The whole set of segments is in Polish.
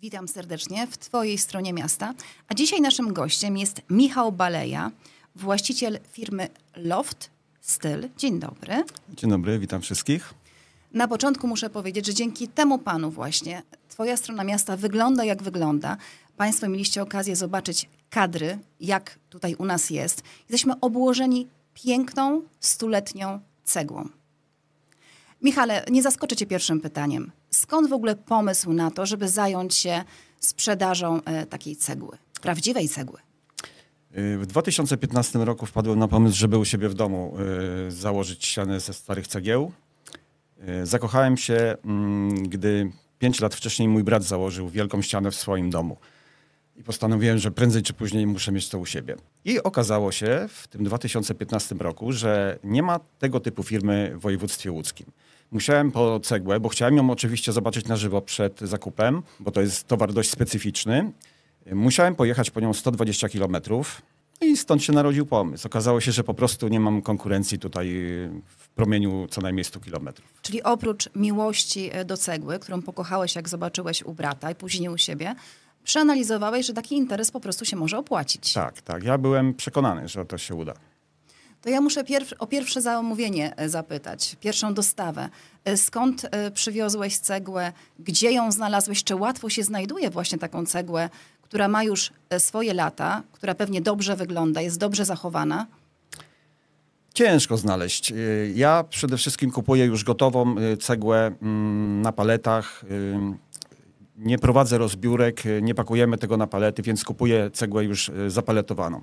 Witam serdecznie w Twojej stronie miasta. A dzisiaj naszym gościem jest Michał Baleja, właściciel firmy Loft Styl. Dzień dobry. Dzień dobry, witam wszystkich. Na początku muszę powiedzieć, że dzięki temu panu właśnie Twoja strona miasta wygląda jak wygląda. Państwo mieliście okazję zobaczyć kadry, jak tutaj u nas jest. Jesteśmy obłożeni piękną, stuletnią cegłą. Michale, nie zaskoczę cię pierwszym pytaniem. Skąd w ogóle pomysł na to, żeby zająć się sprzedażą e, takiej cegły, prawdziwej cegły? Y, W 2015 roku wpadłem na pomysł, żeby u siebie w domu y, założyć ścianę ze starych cegieł. Zakochałem się, mm, gdy 5 lat wcześniej mój brat założył wielką ścianę w swoim domu. I postanowiłem, że prędzej czy później muszę mieć to u siebie. I okazało się w tym 2015 roku, że nie ma tego typu firmy w województwie łódzkim. Musiałem po cegłę, bo chciałem ją oczywiście zobaczyć na żywo przed zakupem, bo to jest towar dość specyficzny. Musiałem pojechać po nią 120 kilometrów i stąd się narodził pomysł. Okazało się, że po prostu nie mam konkurencji tutaj w promieniu co najmniej 100 kilometrów. Czyli oprócz miłości e, do cegły, którą pokochałeś, jak zobaczyłeś u brata i później u siebie, przeanalizowałeś, że taki interes po prostu się może opłacić. Tak, tak. Ja byłem przekonany, że to się uda. To ja muszę pierw, o pierwsze zamówienie e, zapytać, pierwszą dostawę. E, Skąd e, przywiozłeś cegłę? Gdzie ją znalazłeś? Czy łatwo się znajduje właśnie taką cegłę, która ma już swoje lata, która pewnie dobrze wygląda, jest dobrze zachowana? Ciężko znaleźć. Ja przede wszystkim kupuję już gotową cegłę mm, na paletach. Nie prowadzę rozbiórek, nie pakujemy tego na palety, więc kupuję cegłę już zapaletowaną.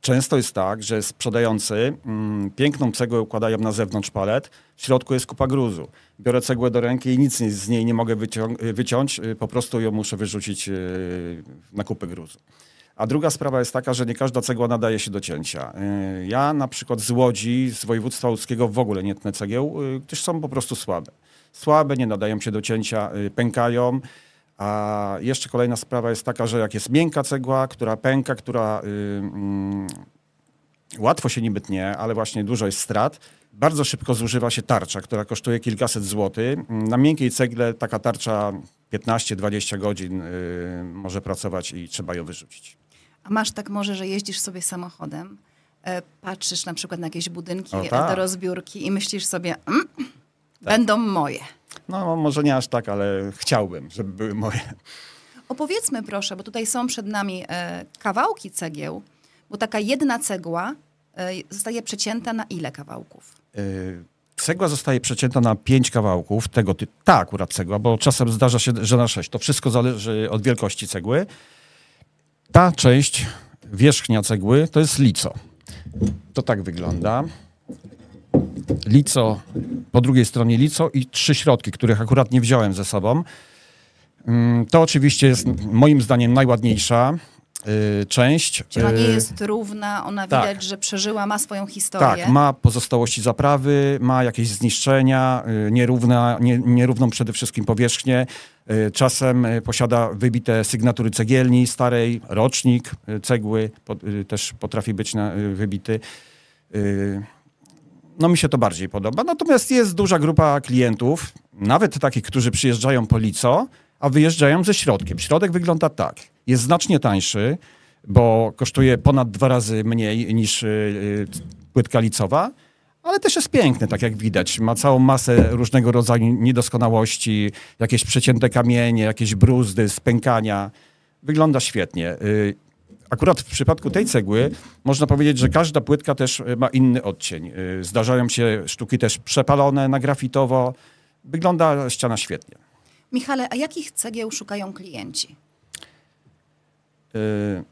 Często jest tak, że sprzedający mm, piękną cegłę układają na zewnątrz palet, w środku jest kupa gruzu. Biorę cegłę do ręki i nic z niej nie mogę wycią- wyciąć, y, po prostu ją muszę wyrzucić y, na kupę gruzu. A druga sprawa jest taka, że nie każda cegła nadaje się do cięcia. Y, Ja na przykład z Łodzi, z województwa łódzkiego w ogóle nie tnę cegieł, gdyż są po prostu słabe. Słabe, nie nadają się do cięcia, pękają. A jeszcze kolejna sprawa jest taka, że jak jest miękka cegła, która pęka, która y, mm, łatwo się niby tnie, ale właśnie dużo jest strat, bardzo szybko zużywa się tarcza, która kosztuje kilkaset złotych. Na miękkiej cegle taka tarcza 15-20 godzin y, może pracować i trzeba ją wyrzucić. A masz tak może, że jeździsz sobie samochodem, e, patrzysz na przykład na jakieś budynki O, e, tak. do rozbiórki i myślisz sobie, mm, będą moje. No może nie aż tak, ale chciałbym, żeby były moje. Opowiedzmy proszę, bo tutaj są przed nami e, kawałki cegieł, bo taka jedna cegła e, zostaje przecięta na ile kawałków? Y, Cegła zostaje przecięta na pięć kawałków, tego ty- ta akurat cegła, bo czasem zdarza się, że na sześć. To wszystko zależy od wielkości cegły. Ta część wierzchnia cegły to jest lico. To tak wygląda. Lico, po drugiej stronie lico i trzy środki, których akurat nie wziąłem ze sobą. Mm, To oczywiście jest moim zdaniem najładniejsza y, część. Ona nie Y, jest równa, ona tak. widać, że przeżyła, ma swoją historię. tak, ma pozostałości zaprawy, ma jakieś zniszczenia, y, nierówna, nie, nierówną przede wszystkim powierzchnię. Czasem posiada wybite sygnatury cegielni starej, rocznik cegły też potrafi być wybity. Y, No mi się to bardziej podoba. Natomiast jest duża grupa klientów, nawet takich, którzy przyjeżdżają po lico, a wyjeżdżają ze środkiem. Środek wygląda tak. Jest znacznie tańszy, bo kosztuje ponad dwa razy mniej niż y, y, płytka licowa, ale też jest piękny, tak jak widać. Ma całą masę różnego rodzaju niedoskonałości, jakieś przecięte kamienie, jakieś bruzdy, spękania. Wygląda świetnie. Akurat w przypadku tej cegły można powiedzieć, że każda płytka też y, ma inny odcień. Y, Zdarzają się sztuki też przepalone na grafitowo. Wygląda ściana świetnie. Michale, a jakich cegieł szukają klienci? Y,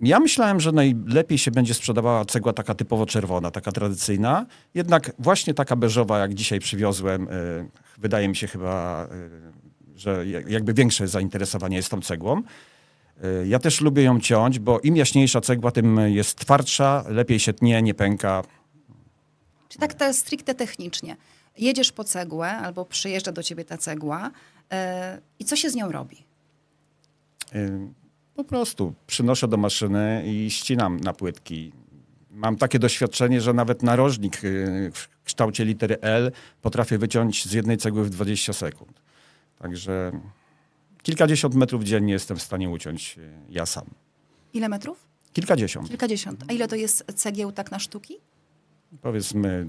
Ja myślałem, że najlepiej się będzie sprzedawała cegła taka typowo czerwona, taka tradycyjna. Jednak właśnie taka beżowa, jak dzisiaj przywiozłem, wydaje mi się chyba, że jak- jakby większe zainteresowanie jest tą cegłą. Y, Ja też lubię ją ciąć, bo im jaśniejsza cegła, tym jest twardsza, lepiej się tnie, nie pęka. Czy tak to stricte technicznie? Jedziesz po cegłę albo przyjeżdża do ciebie ta cegła e, i co się z nią robi? Y, Po prostu przynoszę do maszyny i ścinam na płytki. Mam takie doświadczenie, że nawet narożnik y, w kształcie litery L potrafię wyciąć z jednej cegły w 20 sekund. Także kilkadziesiąt metrów dziennie jestem w stanie uciąć y, ja sam. Ile metrów? Kilkadziesiąt. Kilkadziesiąt. A ile to jest cegieł tak na sztuki? Powiedzmy,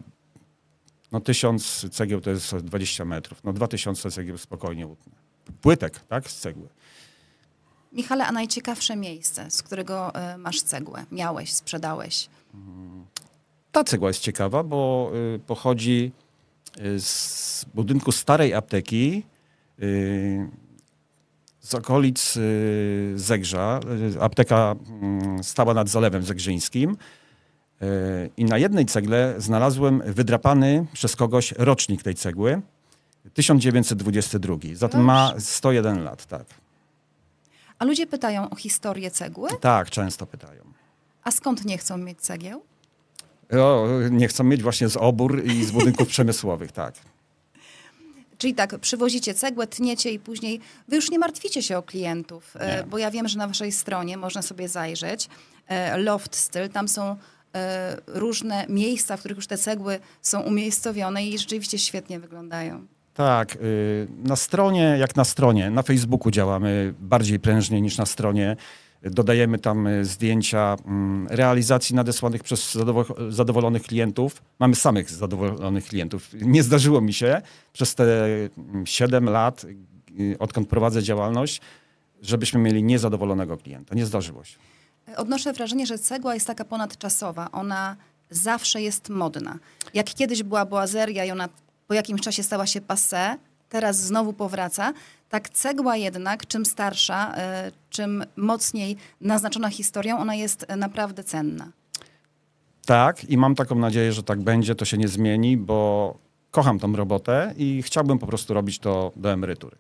no tysiąc cegieł to jest 20 metrów. No dwa tysiące cegieł spokojnie utnę. Płytek, tak, z cegły. Michale, a najciekawsze miejsce, z którego e, masz cegłę? Miałeś, sprzedałeś? Ta cegła jest ciekawa, bo y, pochodzi z budynku starej apteki z okolic y, Zegrza. Y, Apteka mm, stała nad Zalewem Zegrzyńskim. Y, I na jednej cegle znalazłem wydrapany przez kogoś rocznik tej cegły. 1922. Zatem ma 101 lat, tak. A ludzie pytają o historię cegły, Tak, często pytają. a skąd nie chcą mieć cegieł? O, nie chcą mieć właśnie z obór i z budynków przemysłowych, tak. Czyli tak, przywozicie cegłę, tniecie i później wy już nie martwicie się o klientów, e, Nie. bo ja wiem, że na waszej stronie można sobie zajrzeć. e, Loft Styl, tam są e, różne miejsca, w których już te cegły są umiejscowione i rzeczywiście świetnie wyglądają. Tak, y, na stronie, jak na stronie, na Facebooku działamy bardziej prężnie niż na stronie. Dodajemy tam y, zdjęcia mm, realizacji nadesłanych przez zadowo- zadowolonych klientów. Mamy samych zadowolonych klientów. Nie zdarzyło mi się przez te mm, 7 lat, y, odkąd prowadzę działalność, żebyśmy mieli niezadowolonego klienta. Nie zdarzyło się. Odnoszę wrażenie, że cegła jest taka ponadczasowa. Ona zawsze jest modna. Jak kiedyś była boazeria i ona po jakimś czasie stała się passé, teraz znowu powraca, tak cegła jednak, czym starsza, e, czym mocniej naznaczona historią, ona jest naprawdę cenna. Tak, i mam taką nadzieję, że tak będzie, to się nie zmieni, bo kocham tą robotę i chciałbym po prostu robić to do emerytury.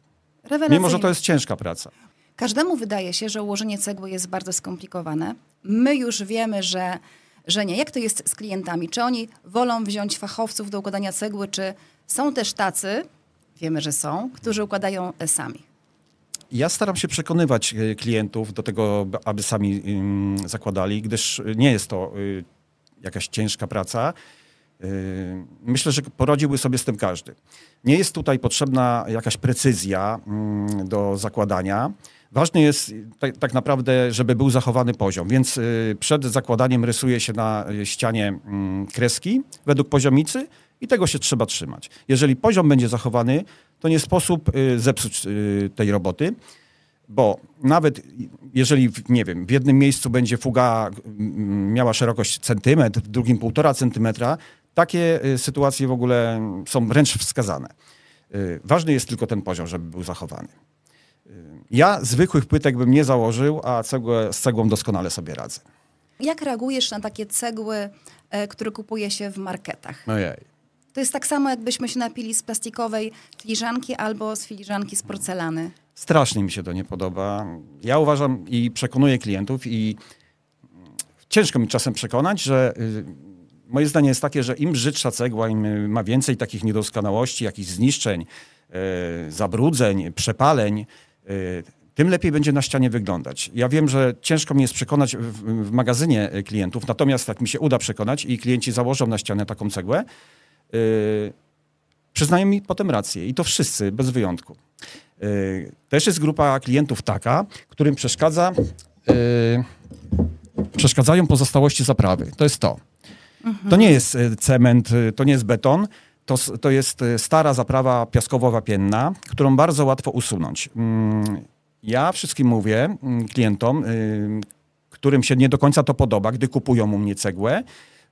Mimo, że to jest ciężka praca. Każdemu wydaje się, że ułożenie cegły jest bardzo skomplikowane. My już wiemy, że, że nie. Jak to jest z klientami? Czy oni wolą wziąć fachowców do układania cegły, czy są też tacy, wiemy, że są, którzy układają e, sami? Ja staram się przekonywać y, klientów do tego, aby sami zakładali, gdyż y, nie jest to jakaś ciężka praca. Myślę, że poradziłby sobie z tym każdy. Nie jest tutaj potrzebna jakaś precyzja do zakładania. Ważne jest tak, tak naprawdę, żeby był zachowany poziom, więc przed zakładaniem rysuje się na ścianie kreski według poziomicy i tego się trzeba trzymać. Jeżeli poziom będzie zachowany, to nie sposób y, zepsuć y, tej roboty, bo nawet jeżeli, nie wiem, w jednym miejscu będzie fuga mm, miała szerokość centymetr, w drugim półtora centymetra, takie y, sytuacje w ogóle są wręcz wskazane. Ważny jest tylko ten poziom, żeby był zachowany. Ja zwykłych płytek bym nie założył, a cegłę, z cegłą doskonale sobie radzę. Jak reagujesz na takie cegły, e, które kupuje się w marketach? Ojej. To jest tak samo, jakbyśmy się napili z plastikowej filiżanki albo z filiżanki z porcelany. Strasznie mi się to nie podoba. Ja uważam i przekonuję klientów i ciężko mi czasem przekonać, że y, moje zdanie jest takie, że im brzydsza cegła, im y, ma więcej takich niedoskonałości, jakichś zniszczeń, y, zabrudzeń, przepaleń, tym lepiej będzie na ścianie wyglądać. Ja wiem, że ciężko mi jest przekonać w, w magazynie klientów, natomiast jak mi się uda przekonać i klienci założą na ścianę taką cegłę, przyznają mi potem rację i to wszyscy, bez wyjątku. Y, Też jest grupa klientów taka, którym przeszkadza, y, przeszkadzają pozostałości zaprawy. To jest to. To nie jest y, cement, y, to nie jest beton, to, to jest y, stara zaprawa piaskowo-wapienna, którą bardzo łatwo usunąć. Mm, Ja wszystkim mówię mm, klientom, y, którym się nie do końca to podoba, gdy kupują u mnie cegłę,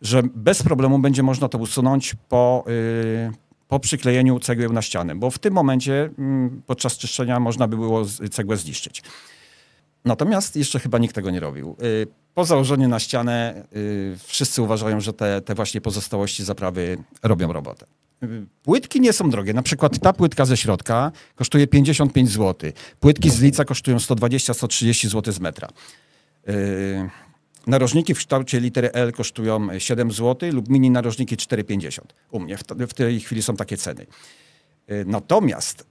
że bez problemu będzie można to usunąć po, y, po przyklejeniu cegieł na ścianę, bo w tym momencie mm, podczas czyszczenia można by było cegłę zniszczyć. Natomiast jeszcze chyba nikt tego nie robił. Y, Po założeniu na ścianę y, wszyscy uważają, że te, te właśnie pozostałości zaprawy robią robotę. Płytki nie są drogie. Na przykład ta płytka ze środka kosztuje 55 zł. Płytki z lica kosztują 120-130 zł z metra. Narożniki w kształcie litery L kosztują 7 zł lub mini narożniki 4,50. U mnie w, w tej chwili są takie ceny. Y, Natomiast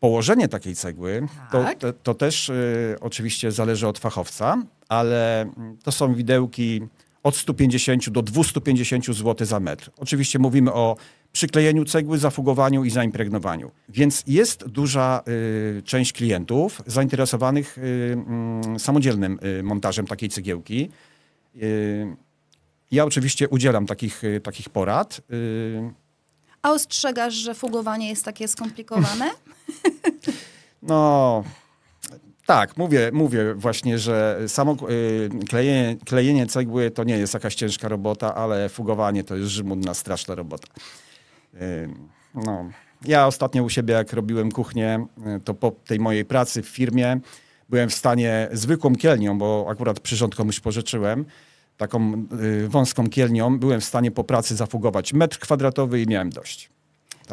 położenie takiej cegły to, Tak. to, to też y, oczywiście zależy od fachowca, ale mm, to są widełki od 150 do 250 zł za metr. Oczywiście mówimy o przyklejeniu cegły, zafugowaniu i zaimpregnowaniu. Więc jest duża y, część klientów zainteresowanych y, mm, samodzielnym y, montażem takiej cegiełki. Y, ja oczywiście udzielam takich, y, takich porad. Y, A ostrzegasz, że fugowanie jest takie skomplikowane? No, tak, mówię, mówię właśnie, że samo y, klejenie, klejenie cegły to nie jest jakaś ciężka robota, ale fugowanie to jest żmudna, straszna robota. Y, no. Ja ostatnio u siebie, jak robiłem kuchnię, y, to po tej mojej pracy w firmie byłem w stanie zwykłą kielnią, bo akurat przyrząd komuś pożyczyłem, taką wąską kielnią, byłem w stanie po pracy zafugować metr kwadratowy i miałem dość.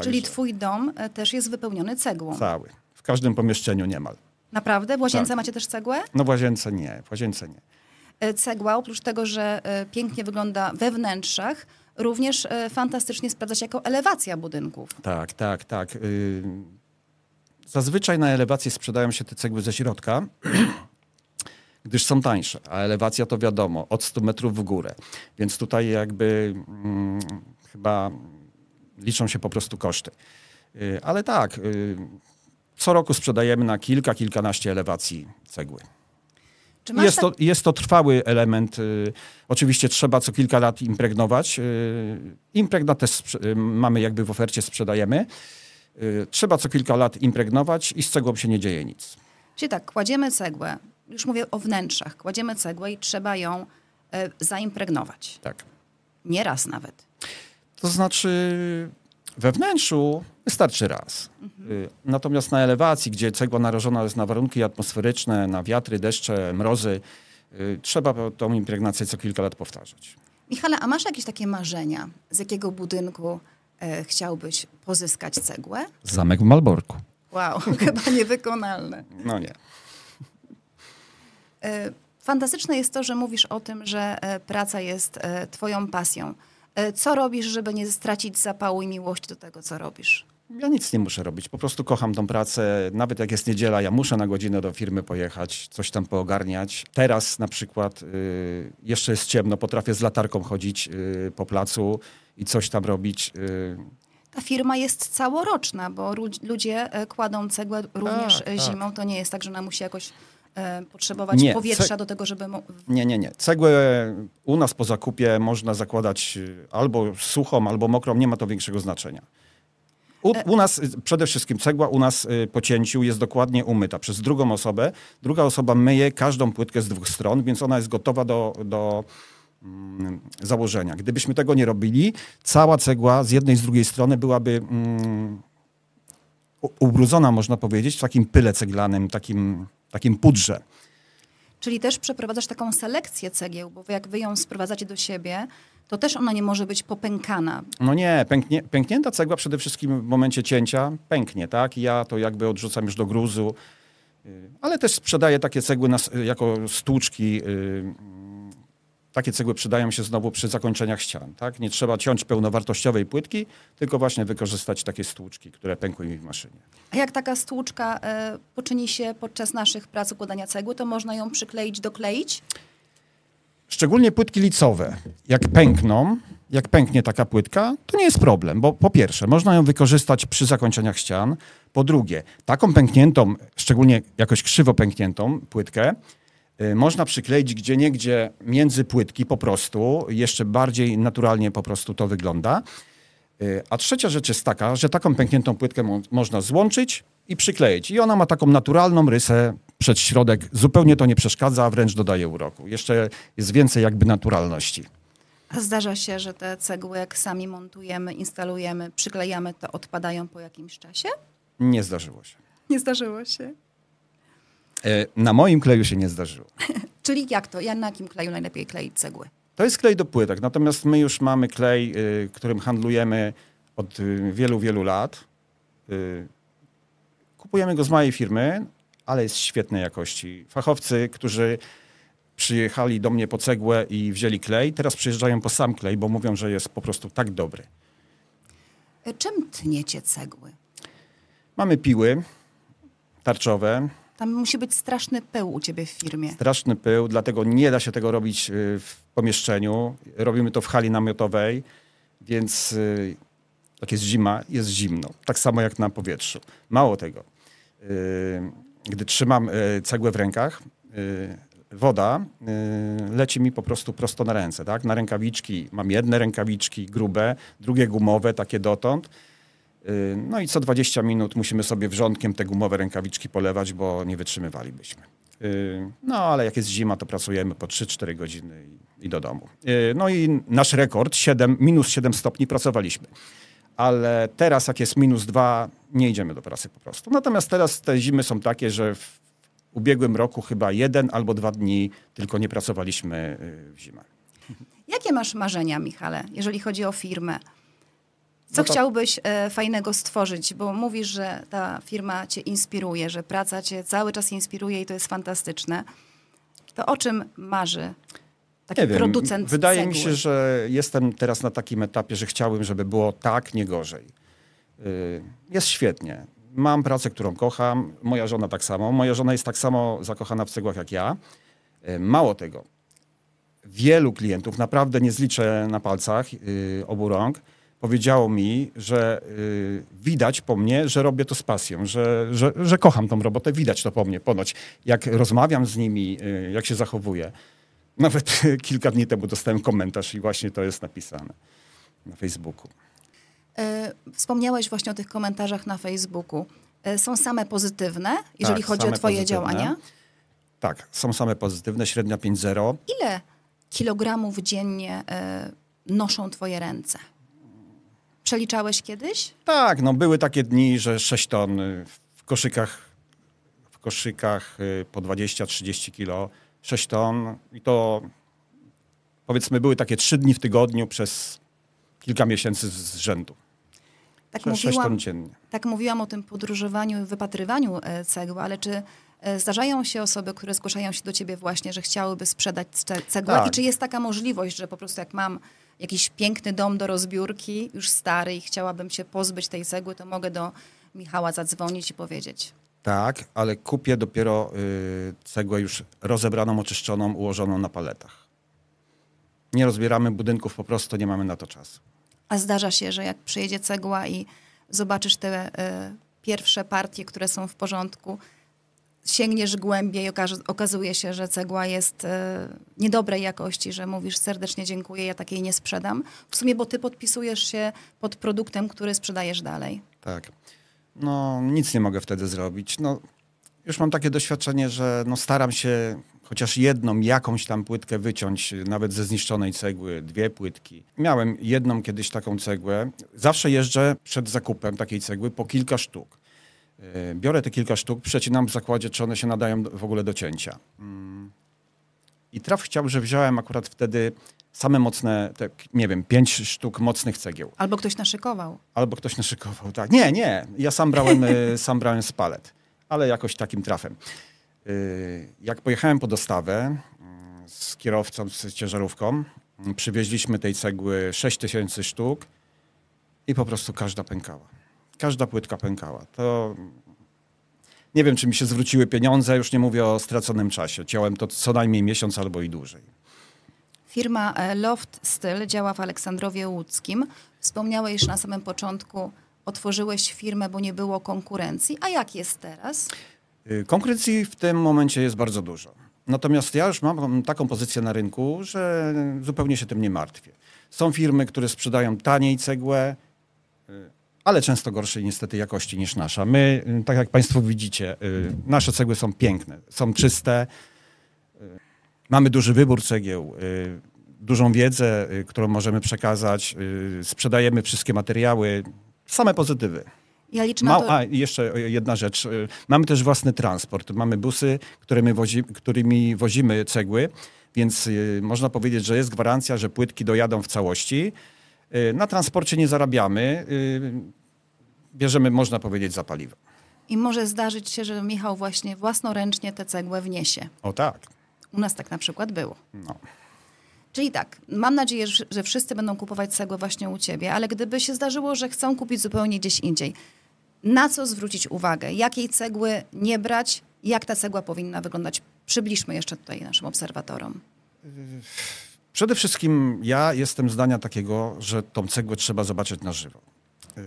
Czyli Także twój dom e, też jest wypełniony cegłą. Cały. W każdym pomieszczeniu niemal. Naprawdę? W łazience Tak. macie też cegłę? No w łazience nie, w łazience nie. E, Cegła, oprócz tego, że e, pięknie wygląda we wnętrzach, również e, fantastycznie sprawdza się jako elewacja budynków. Tak, tak, tak. Yy, Zazwyczaj na elewacji sprzedają się te cegły ze środka, gdyż są tańsze, a elewacja to wiadomo, od 100 metrów w górę. Więc tutaj jakby mm, chyba liczą się po prostu koszty. Yy, Ale tak, yy, co roku sprzedajemy na kilka, kilkanaście elewacji cegły. Czy masz Jest tak- to, jest to trwały element. y, Oczywiście trzeba co kilka lat impregnować. y, Impregnat też y, mamy jakby w ofercie, sprzedajemy. Trzeba co kilka lat impregnować i z cegłą się nie dzieje nic. Czyli tak, kładziemy cegłę, już mówię o wnętrzach, kładziemy cegłę i trzeba ją zaimpregnować. Tak. Nieraz nawet. To znaczy we wnętrzu wystarczy raz. Y, Natomiast na elewacji, gdzie cegła narażona jest na warunki atmosferyczne, na wiatry, deszcze, mrozy, y, trzeba tą impregnację co kilka lat powtarzać. Michale, a masz jakieś takie marzenia, z jakiego budynku e, chciałbyś pozyskać cegłę? Zamek w Malborku. Wow, chyba niewykonalne. No nie. E, Fantastyczne jest to, że mówisz o tym, że e, praca jest e, twoją pasją. E, Co robisz, żeby nie stracić zapału i miłości do tego, co robisz? Ja nic nie muszę robić, po prostu kocham tą pracę. Nawet jak jest niedziela, ja muszę na godzinę do firmy pojechać, coś tam poogarniać. Teraz na przykład y, jeszcze jest ciemno, potrafię z latarką chodzić y, po placu i coś tam robić. Y, Ta firma jest całoroczna, bo ludzie e, kładą cegłę również e, tak. zimą. To nie jest tak, że ona musi jakoś potrzebować Nie, powietrza do tego, żeby... Nie, nie, nie. Cegłę u nas po zakupie można zakładać y, albo suchą, albo mokrą, nie ma to większego znaczenia. U, u nas przede wszystkim cegła u nas po cięciu jest dokładnie umyta przez drugą osobę. Druga osoba myje każdą płytkę z dwóch stron, więc ona jest gotowa do, do mm, założenia. Gdybyśmy tego nie robili, cała cegła z jednej i z drugiej strony byłaby mm, ubrudzona, można powiedzieć, w takim pyle ceglanym, takim, takim pudrze. Czyli też przeprowadzasz taką selekcję cegieł, bo jak wy ją sprowadzacie do siebie, to też ona nie może być popękana. No nie, pęknie, pęknięta cegła przede wszystkim w momencie cięcia pęknie, tak? Ja to jakby odrzucam już do gruzu, y, ale też sprzedaję takie cegły nas, y, jako stłuczki. Y, Takie cegły przydają się znowu przy zakończeniach ścian, tak? Nie trzeba ciąć pełnowartościowej płytki, tylko właśnie wykorzystać takie stłuczki, które pękły mi w maszynie. A jak taka stłuczka e, poczyni się podczas naszych prac układania cegły, to można ją przykleić, dokleić? Szczególnie płytki licowe. Jak pękną, jak pęknie taka płytka, to nie jest problem, bo po pierwsze, można ją wykorzystać przy zakończeniach ścian. Po drugie, taką pękniętą, szczególnie jakoś krzywo pękniętą płytkę, y, można przykleić gdzie niegdzie między płytki po prostu, jeszcze bardziej naturalnie po prostu to wygląda. Y, A trzecia rzecz jest taka, że taką pękniętą płytkę mo- można złączyć i przykleić. I ona ma taką naturalną rysę przed środek. Zupełnie to nie przeszkadza, a wręcz dodaje uroku. Jeszcze jest więcej jakby naturalności. A zdarza się, że te cegły, jak sami montujemy, instalujemy, przyklejamy, to odpadają po jakimś czasie? Nie zdarzyło się. Nie zdarzyło się. E, Na moim kleju się nie zdarzyło. Czyli jak to? Ja na jakim kleju najlepiej kleić cegły? To jest klej do płytek, natomiast my już mamy klej, y, którym handlujemy od y, wielu, wielu lat. Y, Kupujemy go z małej firmy, ale jest świetnej jakości. Fachowcy, którzy przyjechali do mnie po cegłę i wzięli klej, teraz przyjeżdżają po sam klej, bo mówią, że jest po prostu tak dobry. E, Czym tniecie cegły? Mamy piły tarczowe, Tam musi być straszny pył u ciebie w firmie. Straszny pył, dlatego nie da się tego robić y, w pomieszczeniu. Robimy to w hali namiotowej, więc y, jak jest zima, jest zimno. Tak samo jak na powietrzu. Mało tego. y, Gdy trzymam cegłę w rękach, woda leci mi po prostu prosto na ręce. Tak? Na rękawiczki mam jedne rękawiczki grube, drugie gumowe, takie dotąd. Y, No i co 20 minut musimy sobie wrzątkiem te gumowe rękawiczki polewać, bo nie wytrzymywalibyśmy. Y, No ale jak jest zima, to pracujemy po 3-4 godziny i, do domu. Y, No i nasz rekord, 7, minus 7 stopni pracowaliśmy. Ale teraz jak jest minus 2, nie idziemy do pracy po prostu. Natomiast teraz te zimy są takie, że w ubiegłym roku chyba jeden albo dwa dni tylko nie pracowaliśmy w zimę. Jakie masz marzenia, Michale, jeżeli chodzi o firmę? Co No to- chciałbyś e, fajnego stworzyć? Bo mówisz, że ta firma cię inspiruje, że praca cię cały czas inspiruje i to jest fantastyczne. To o czym marzy taki Nie wiem, producent wydaje cegły? mi się, że jestem teraz na takim etapie, że chciałbym, żeby było tak, nie gorzej. Y, Jest świetnie. Mam pracę, którą kocham. Moja żona tak samo. Moja żona jest tak samo zakochana w cegłach jak ja. Y, Mało tego. Wielu klientów, naprawdę nie zliczę na palcach y, obu rąk, powiedziało mi, że y, widać po mnie, że robię to z pasją, że, że, że kocham tą robotę. Widać to po mnie ponoć. Jak rozmawiam z nimi, y, jak się zachowuję. Nawet kilka dni temu dostałem komentarz i właśnie to jest napisane na Facebooku. E, Wspomniałeś właśnie o tych komentarzach na Facebooku. E, Są same pozytywne, jeżeli Tak, chodzi o twoje pozytywne. działania? Tak, są same pozytywne, średnia 5,0. Ile kilogramów dziennie e, noszą twoje ręce? Przeliczałeś kiedyś? Tak, no były takie dni, że 6 ton y, w koszykach, w koszykach y, po 20-30 kilo, 6 ton i to powiedzmy były takie 3 dni w tygodniu przez kilka miesięcy z- rzędu. Tak 6 mówiłam, ton dziennie. tak mówiłam o tym podróżowaniu i wypatrywaniu e, cegły, ale czy e, zdarzają się osoby, które zgłaszają się do ciebie właśnie, że chciałyby sprzedać ce- cegłę? Tak. I czy jest taka możliwość, że po prostu jak mam jakiś piękny dom do rozbiórki, już stary i chciałabym się pozbyć tej cegły, to mogę do Michała zadzwonić i powiedzieć. Tak, ale kupię dopiero y, cegłę już rozebraną, oczyszczoną, ułożoną na paletach. Nie rozbieramy budynków, po prostu nie mamy na to czasu. A zdarza się, że jak przyjedzie cegła i zobaczysz te e, pierwsze partie, które są w porządku, sięgniesz głębiej, okazuje się, że cegła jest e, niedobrej jakości, że mówisz serdecznie dziękuję, ja takiej nie sprzedam. W sumie, bo ty podpisujesz się pod produktem, który sprzedajesz dalej. Tak. No, nic nie mogę wtedy zrobić. No, już mam takie doświadczenie, że no, staram się chociaż jedną, jakąś tam płytkę wyciąć, nawet ze zniszczonej cegły, dwie płytki. Miałem jedną kiedyś taką cegłę. Zawsze jeżdżę przed zakupem takiej cegły po kilka sztuk. Y, Biorę te kilka sztuk, przecinam w zakładzie, czy one się nadają w ogóle do cięcia. Mm. I traf chciał, że wziąłem akurat wtedy same mocne, tak, nie wiem, pięć sztuk mocnych cegieł. Albo ktoś naszykował. Albo ktoś naszykował, tak. Nie, nie. Ja sam brałem, y, sam brałem z palet, ale jakoś takim trafem. Y, Jak pojechałem po dostawę y, z kierowcą, z ciężarówką, y, przywieźliśmy tej cegły 6 tysięcy sztuk i po prostu każda pękała. Każda płytka pękała. To nie wiem, czy mi się zwróciły pieniądze, już nie mówię o straconym czasie. Ciąłem to co najmniej miesiąc albo i dłużej. Firma e, Loft Styl działa w Aleksandrowie Łódzkim. Wspomniałeś że na samym początku, otworzyłeś firmę, bo nie było konkurencji. A jak jest teraz? Y, Konkurencji w tym momencie jest bardzo dużo. Natomiast ja już mam taką pozycję na rynku, że zupełnie się tym nie martwię. Są firmy, które sprzedają taniej cegłę, y, ale często gorszej niestety jakości niż nasza. My, y, tak jak Państwo widzicie, y, nasze cegły są piękne, są czyste, y, mamy duży wybór cegieł, dużą wiedzę, którą możemy przekazać, sprzedajemy wszystkie materiały, same pozytywy. Ja liczę na to... a, i jeszcze jedna rzecz. Mamy też własny transport. Mamy busy, którymi, wozi, którymi wozimy cegły, więc można powiedzieć, że jest gwarancja, że płytki dojadą w całości. Y, na transporcie nie zarabiamy. Y, bierzemy, można powiedzieć, za paliwo. I może zdarzyć się, że Michał właśnie własnoręcznie tę cegłę wniesie. O tak. U nas tak na przykład było. No. Czyli tak, mam nadzieję, że że wszyscy będą kupować cegłę właśnie u ciebie, ale gdyby się zdarzyło, że chcą kupić zupełnie gdzieś indziej, na co zwrócić uwagę? Jakiej cegły nie brać? Jak ta cegła powinna wyglądać? Przybliżmy jeszcze tutaj naszym obserwatorom. Przede wszystkim ja jestem zdania takiego, że tą cegłę trzeba zobaczyć na żywo. Y,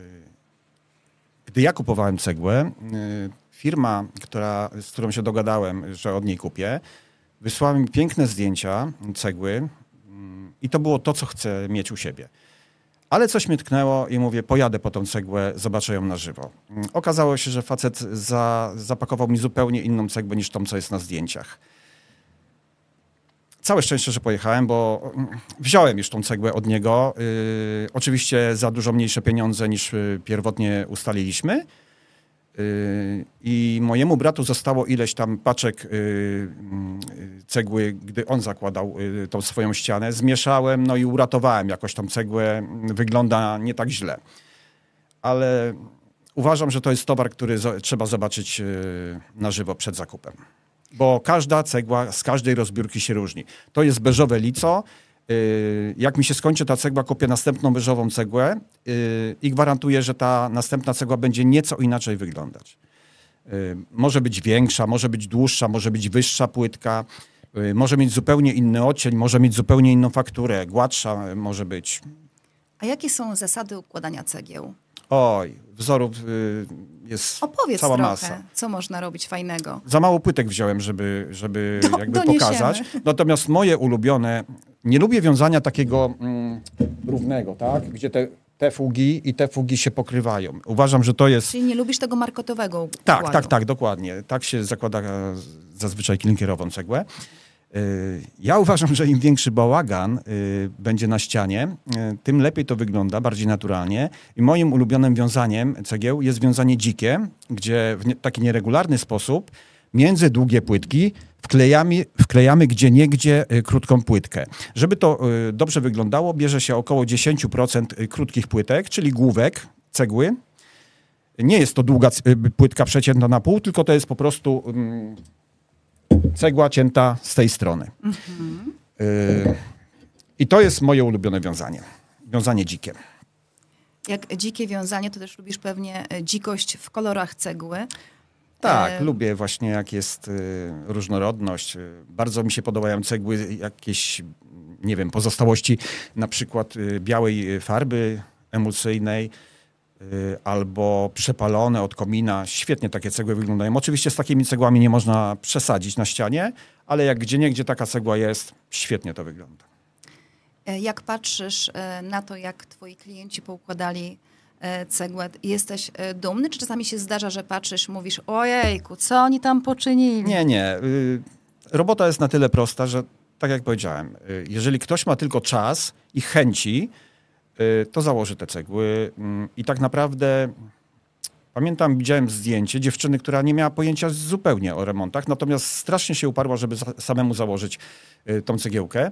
Gdy ja kupowałem cegłę, y, firma, która, z którą się dogadałem, że od niej kupię, wysłała mi piękne zdjęcia cegły mm, i to było to, co chcę mieć u siebie. Ale coś mnie tknęło i mówię, pojadę po tą cegłę, zobaczę ją na żywo. Okazało się, że facet za, zapakował mi zupełnie inną cegłę niż tą, co jest na zdjęciach. Całe szczęście, że pojechałem, bo mm, wziąłem już tą cegłę od niego. Yy, oczywiście za dużo mniejsze pieniądze niż yy, pierwotnie ustaliliśmy. Yy, I mojemu bratu zostało ileś tam paczek yy, cegły, gdy on zakładał tą swoją ścianę. Zmieszałem, no i uratowałem jakoś tą cegłę. Wygląda nie tak źle. Ale uważam, że to jest towar, który trzeba zobaczyć na żywo przed zakupem. Bo każda cegła z każdej rozbiórki się różni. To jest beżowe lico. Yy, Jak mi się skończy ta cegła, kupię następną beżową cegłę yy, i gwarantuję, że ta następna cegła będzie nieco inaczej wyglądać. Yy, Może być większa, może być dłuższa, może być wyższa płytka, może mieć zupełnie inny odcień, może mieć zupełnie inną fakturę, gładsza może być. A jakie są zasady układania cegieł? Oj, wzorów yy, jest Opowiedz cała trochę, masa. co można robić fajnego. Za mało płytek wziąłem, żeby, żeby Do- jakby doniesiemy. pokazać. Natomiast moje ulubione, nie lubię wiązania takiego mm, równego, tak? Gdzie te, te fugi i te fugi się pokrywają. Uważam, że to jest... Czyli nie lubisz tego markotowego Tak, układu. tak, tak, dokładnie. Tak się zakłada e, zazwyczaj klinkierową cegłę. Y, Ja uważam, że im większy bałagan y, będzie na ścianie, y, tym lepiej to wygląda, bardziej naturalnie. I moim ulubionym wiązaniem cegieł jest wiązanie dzikie, gdzie w taki nieregularny sposób między długie płytki wklejamy, wklejamy gdzie niegdzie krótką płytkę. Żeby to dobrze wyglądało, bierze się około 10% krótkich płytek, czyli główek cegły, nie jest to długa płytka przecięta na pół, tylko to jest po prostu mm, cegła cięta z tej strony. Y, I to jest moje ulubione wiązanie. Wiązanie dzikie. Jak dzikie wiązanie, to też lubisz pewnie e, dzikość w kolorach cegły. Tak, E, lubię właśnie jak jest y, różnorodność. Y, Bardzo mi się podobają cegły, jakieś, nie wiem, pozostałości na przykład y, białej farby emulsyjnej albo przepalone od komina. Świetnie takie cegły wyglądają. Oczywiście z takimi cegłami nie można przesadzić na ścianie, ale jak gdzie niegdzie taka cegła jest, świetnie to wygląda. E, Jak patrzysz e, na to, jak twoi klienci poukładali e, cegłę, jesteś dumny? Czy czasami się zdarza, że patrzysz, mówisz, ojejku, co oni tam poczynili? Nie, nie. y, Robota jest na tyle prosta, że tak jak powiedziałem, y, jeżeli ktoś ma tylko czas i chęci, y, to założy te cegły. mm, I tak naprawdę pamiętam, widziałem zdjęcie dziewczyny, która nie miała pojęcia zupełnie o remontach, natomiast strasznie się uparła, żeby samemu założyć y, tą cegiełkę.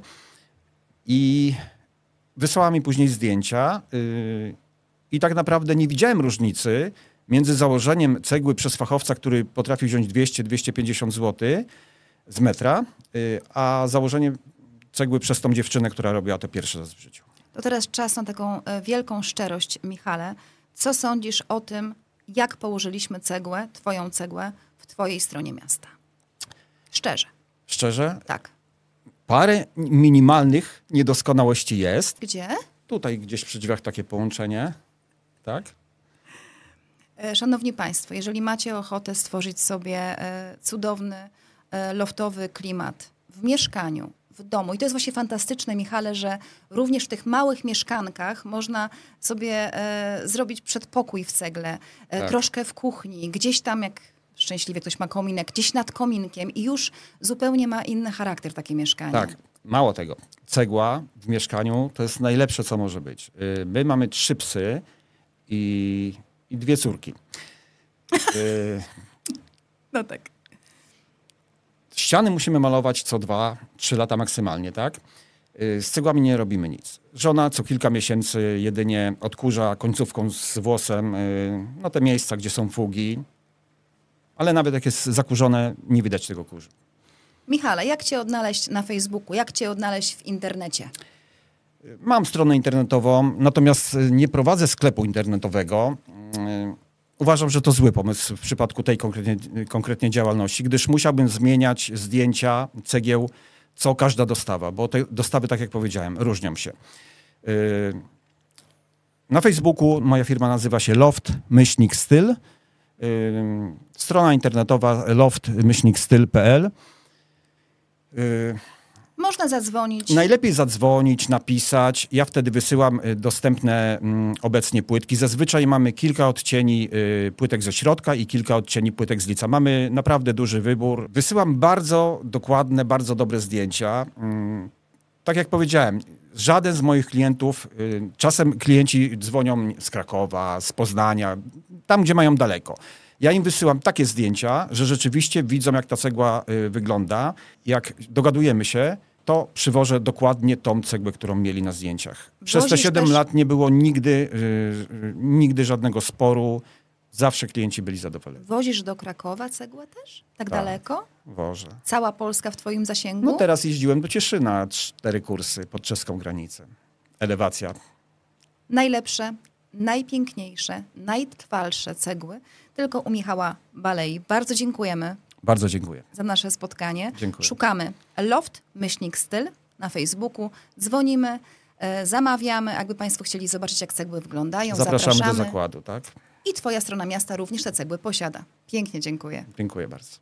I wysłała mi później zdjęcia y, i tak naprawdę nie widziałem różnicy między założeniem cegły przez fachowca, który potrafi wziąć 200-250 zł z metra, y, a założeniem cegły przez tą dziewczynę, która robiła to pierwszy raz w życiu. To teraz czas na taką e, wielką szczerość, Michale. Co sądzisz o tym, jak położyliśmy cegłę, twoją cegłę, w twojej stronie miasta? Szczerze, Szczerze, tak. parę minimalnych niedoskonałości jest. Gdzie? Tutaj gdzieś przy drzwiach takie połączenie, tak? E, Szanowni Państwo, jeżeli macie ochotę stworzyć sobie e, cudowny, loftowy klimat w mieszkaniu, w domu, i to jest właśnie fantastyczne, Michale, że również w tych małych mieszkankach można sobie e, zrobić przedpokój w cegle, e, Tak. troszkę w kuchni, gdzieś tam, jak szczęśliwie ktoś ma kominek, gdzieś nad kominkiem i już zupełnie ma inny charakter takie mieszkanie. Tak, mało tego. Cegła w mieszkaniu to jest najlepsze, co może być. Y, My mamy trzy psy i, i dwie córki. Y, No tak. Ściany musimy malować co dwa, trzy lata maksymalnie, tak? Y, Z cegłami nie robimy nic. Żona co kilka miesięcy jedynie odkurza końcówką z włosem y, no te miejsca, gdzie są fugi. Ale nawet jak jest zakurzone, nie widać tego kurzu. Michale, jak cię odnaleźć na Facebooku? Jak cię odnaleźć w internecie? Mam stronę internetową, natomiast y, nie prowadzę sklepu internetowego. Uważam, że to zły pomysł w przypadku tej konkretnie, konkretnie działalności, gdyż musiałbym zmieniać zdjęcia cegieł co każda dostawa, bo te dostawy, tak jak powiedziałem, różnią się. Yy, Na Facebooku moja firma nazywa się Loft Myślnik Styl. Yy, Strona internetowa loft-styl.pl. Można zadzwonić. Najlepiej zadzwonić, napisać. Ja wtedy wysyłam y, dostępne mm, obecnie płytki. Zazwyczaj mamy kilka odcieni y, płytek ze środka i kilka odcieni płytek z lica. Mamy naprawdę duży wybór. Wysyłam bardzo dokładne, bardzo dobre zdjęcia. Mm, Tak jak powiedziałem, żaden z moich klientów, y, czasem klienci dzwonią z Krakowa, z Poznania, tam gdzie mają daleko. Ja im wysyłam takie zdjęcia, że rzeczywiście widzą, jak ta cegła y, wygląda. Jak dogadujemy się, to przywożę dokładnie tą cegłę, którą mieli na zdjęciach. Przez te Wozisz 7 też- lat nie było nigdy, y, y, nigdy żadnego sporu. Zawsze klienci byli zadowoleni. Wozisz do Krakowa cegłę też? Tak, Tak. daleko? Woże. Cała Polska w twoim zasięgu? No teraz jeździłem do Cieszyna, cztery kursy pod czeską granicę. Elewacja. Najlepsze, najpiękniejsze, najtrwalsze cegły tylko u Michała Balei. Bardzo dziękujemy Bardzo dziękuję. za nasze spotkanie. Dziękuję. Szukamy Loft Myślnik Styl na Facebooku. Dzwonimy, e, zamawiamy. Jakby Państwo chcieli zobaczyć, jak cegły wyglądają, Zapraszamy, zapraszamy. do zakładu, tak? I Twoja strona miasta również te cegły posiada. Pięknie dziękuję. Dziękuję bardzo.